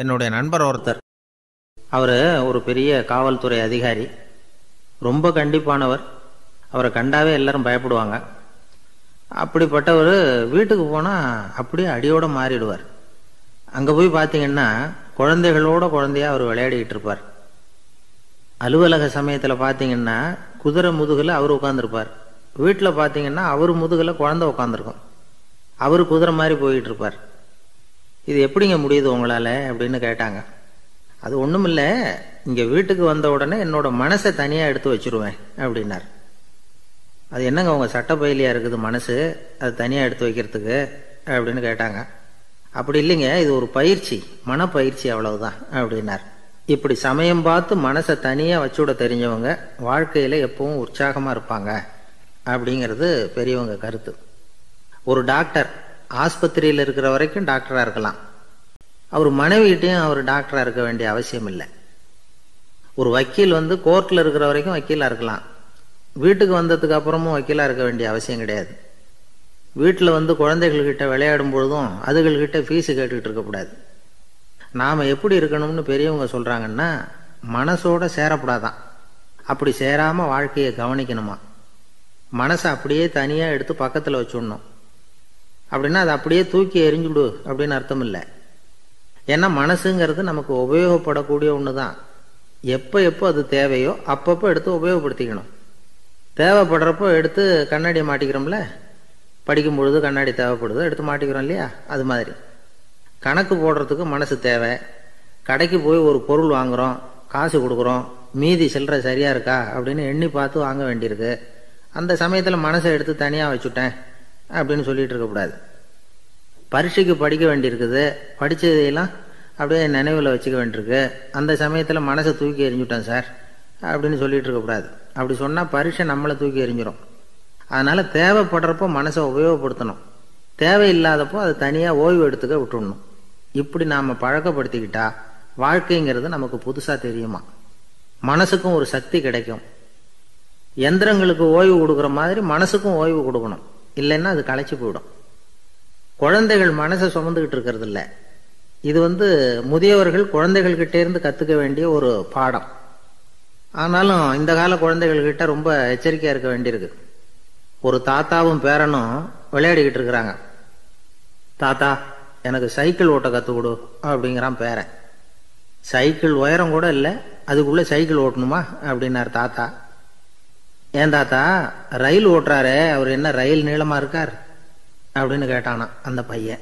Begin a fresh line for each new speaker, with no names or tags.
என்னுடைய நண்பர் ஒருத்தர். அவர் ஒரு பெரிய காவல்துறை அதிகாரி. ரொம்ப கண்டிப்பானவர். அவரை கண்டாவே எல்லாரும் பயப்படுவாங்க. அப்படிப்பட்டவர் வீட்டுக்கு போனால் அப்படியே அடியோடு மாறிடுவார். அங்கே போய் பார்த்தீங்கன்னா குழந்தைகளோட குழந்தையா அவர் விளையாடிக்கிட்டு இருப்பார். அலுவலக சமயத்தில் பார்த்தீங்கன்னா குதிரை முதுகில் அவர் உட்காந்துருப்பார் வீட்டில் பார்த்தீங்கன்னா அவர் முதுகில் குழந்தை உட்காந்துருக்கும் அவர் குதிரை மாதிரி போயிட்டு இருப்பார். இது எப்படிங்க முடியுது உங்களால்? அப்படின்னு கேட்டாங்க. அது ஒன்றும் இல்லை இங்கே வீட்டுக்கு வந்த உடனே என்னோட மனசை தனியாக எடுத்து வச்சுருவேன் அப்படின்னார். அது என்னங்க உங்கள் சட்டப்பயிலியாக இருக்குது மனசு? அது தனியாக எடுத்து வைக்கிறதுக்கு அப்படின்னு கேட்டாங்க. அப்படி இல்லைங்க இது ஒரு பயிற்சி மனப்பயிற்சி அவ்வளவுதான் அப்படின்னார். இப்படி சமயம் பார்த்து மனசை தனியாக வச்சுவிட தெரிஞ்சவங்க வாழ்க்கையில் எப்பவும் உற்சாகமாக இருப்பாங்க அப்படிங்கிறது பெரியவங்க கருத்து. ஒரு டாக்டர் ஆஸ்பத்திரியில் இருக்கிற வரைக்கும் டாக்டராக இருக்கலாம். அவர் மனைவிகிட்டையும் அவர் டாக்டராக இருக்க வேண்டிய அவசியம் இல்லை. ஒரு வக்கீல் வந்து கோர்ட்டில் இருக்கிற வரைக்கும் வக்கீலாக இருக்கலாம். வீட்டுக்கு வந்ததுக்கு அப்புறமும் வக்கீலாக இருக்க வேண்டிய அவசியம் கிடையாது. வீட்டில் வந்து குழந்தைகள்கிட்ட விளையாடும் பொழுதும் அதுகள்கிட்ட ஃபீஸு கேட்டுக்கிட்டு இருக்கக்கூடாது நாம் எப்படி இருக்கணும்னு பெரியவங்க சொல்கிறாங்கன்னா மனசோட சேரக்கூடாதான் அப்படி சேராமல் வாழ்க்கையை கவனிக்கணுமா? மனசை அப்படியே தனியாக எடுத்து பக்கத்தில் வச்சுடணும். அப்படின்னா அதை அப்படியே தூக்கி எரிஞ்சுடு அப்படின்னு அர்த்தம் இல்லை ஏன்னா மனசுங்கிறது நமக்கு உபயோகப்படக்கூடிய ஒன்று தான் எப்போ எப்போ அது தேவையோ அப்பப்போ எடுத்து உபயோகப்படுத்திக்கணும். தேவைப்படுறப்போ எடுத்து கண்ணாடியை மாட்டிக்கிறோம்ல? படிக்கும் பொழுது கண்ணாடி தேவைப்படுது எடுத்து மாட்டிக்கிறோம் இல்லையா? அது மாதிரி. கணக்கு போடுறதுக்கு மனசு தேவை. கடைக்கு போய் ஒரு பொருள் வாங்குகிறோம் காசு கொடுக்குறோம் மீதி சில்லற சரியாக இருக்கா அப்படின்னு எண்ணி பார்த்து வாங்க வேண்டியிருக்கு. அந்த சமயத்தில் மனசை எடுத்து தனியாக வச்சுட்டேன். அப்படின்னு சொல்லிட்டு இருக்கக்கூடாது பரீட்சைக்கு படிக்க வேண்டியிருக்குது. படித்ததையெல்லாம் அப்படியே நினைவில் வச்சுக்க வேண்டியிருக்கு. அந்த சமயத்தில் மனசை தூக்கி எறிஞ்சுட்டேன் சார். அப்படின்னு சொல்லிட்டு இருக்கக்கூடாது அப்படி சொன்னால் பரீட்சை நம்மளை தூக்கி எறிஞ்சிரும். அதனால் தேவைப்படுறப்போ மனசை உபயோகப்படுத்தணும். தேவையில்லாதப்போ அதை தனியாக ஓய்வு எடுத்துக்க விட்டுடணும் இப்படி நாம் பழக்கப்படுத்திக்கிட்டா வாழ்க்கைங்கிறது நமக்கு புதுசாக தெரியுமா? மனசுக்கும் ஒரு சக்தி கிடைக்கும். எந்திரங்களுக்கு ஓய்வு கொடுக்குற மாதிரி மனசுக்கும் ஓய்வு கொடுக்கணும். இல்லைன்னா அது களைச்சி போயிடும். குழந்தைகள் மனசை சுமந்துக்கிட்டு இருக்கிறது இல்லை. இது வந்து முதியவர்கள் குழந்தைகள்கிட்டேருந்து கற்றுக்க வேண்டிய ஒரு பாடம். ஆனாலும் இந்த கால குழந்தைகள்கிட்ட ரொம்ப எச்சரிக்கையாக இருக்க வேண்டியிருக்கு. ஒரு தாத்தாவும் பேரனும் விளையாடிக்கிட்டு இருக்கிறாங்க. தாத்தா எனக்கு சைக்கிள் ஓட்ட கற்றுக் கொடு அப்படிங்கிறான் பேரன். சைக்கிள் உயரம் கூட இல்லை அதுக்குள்ளே சைக்கிள் ஓட்டணுமா? அப்படின்னார் தாத்தா. ஏன் தாத்தா ரயில் ஓட்டுறாரே அவர் என்ன ரயில் நீளமாக இருக்கார்? அப்படின்னு கேட்டானா அந்த பையன்.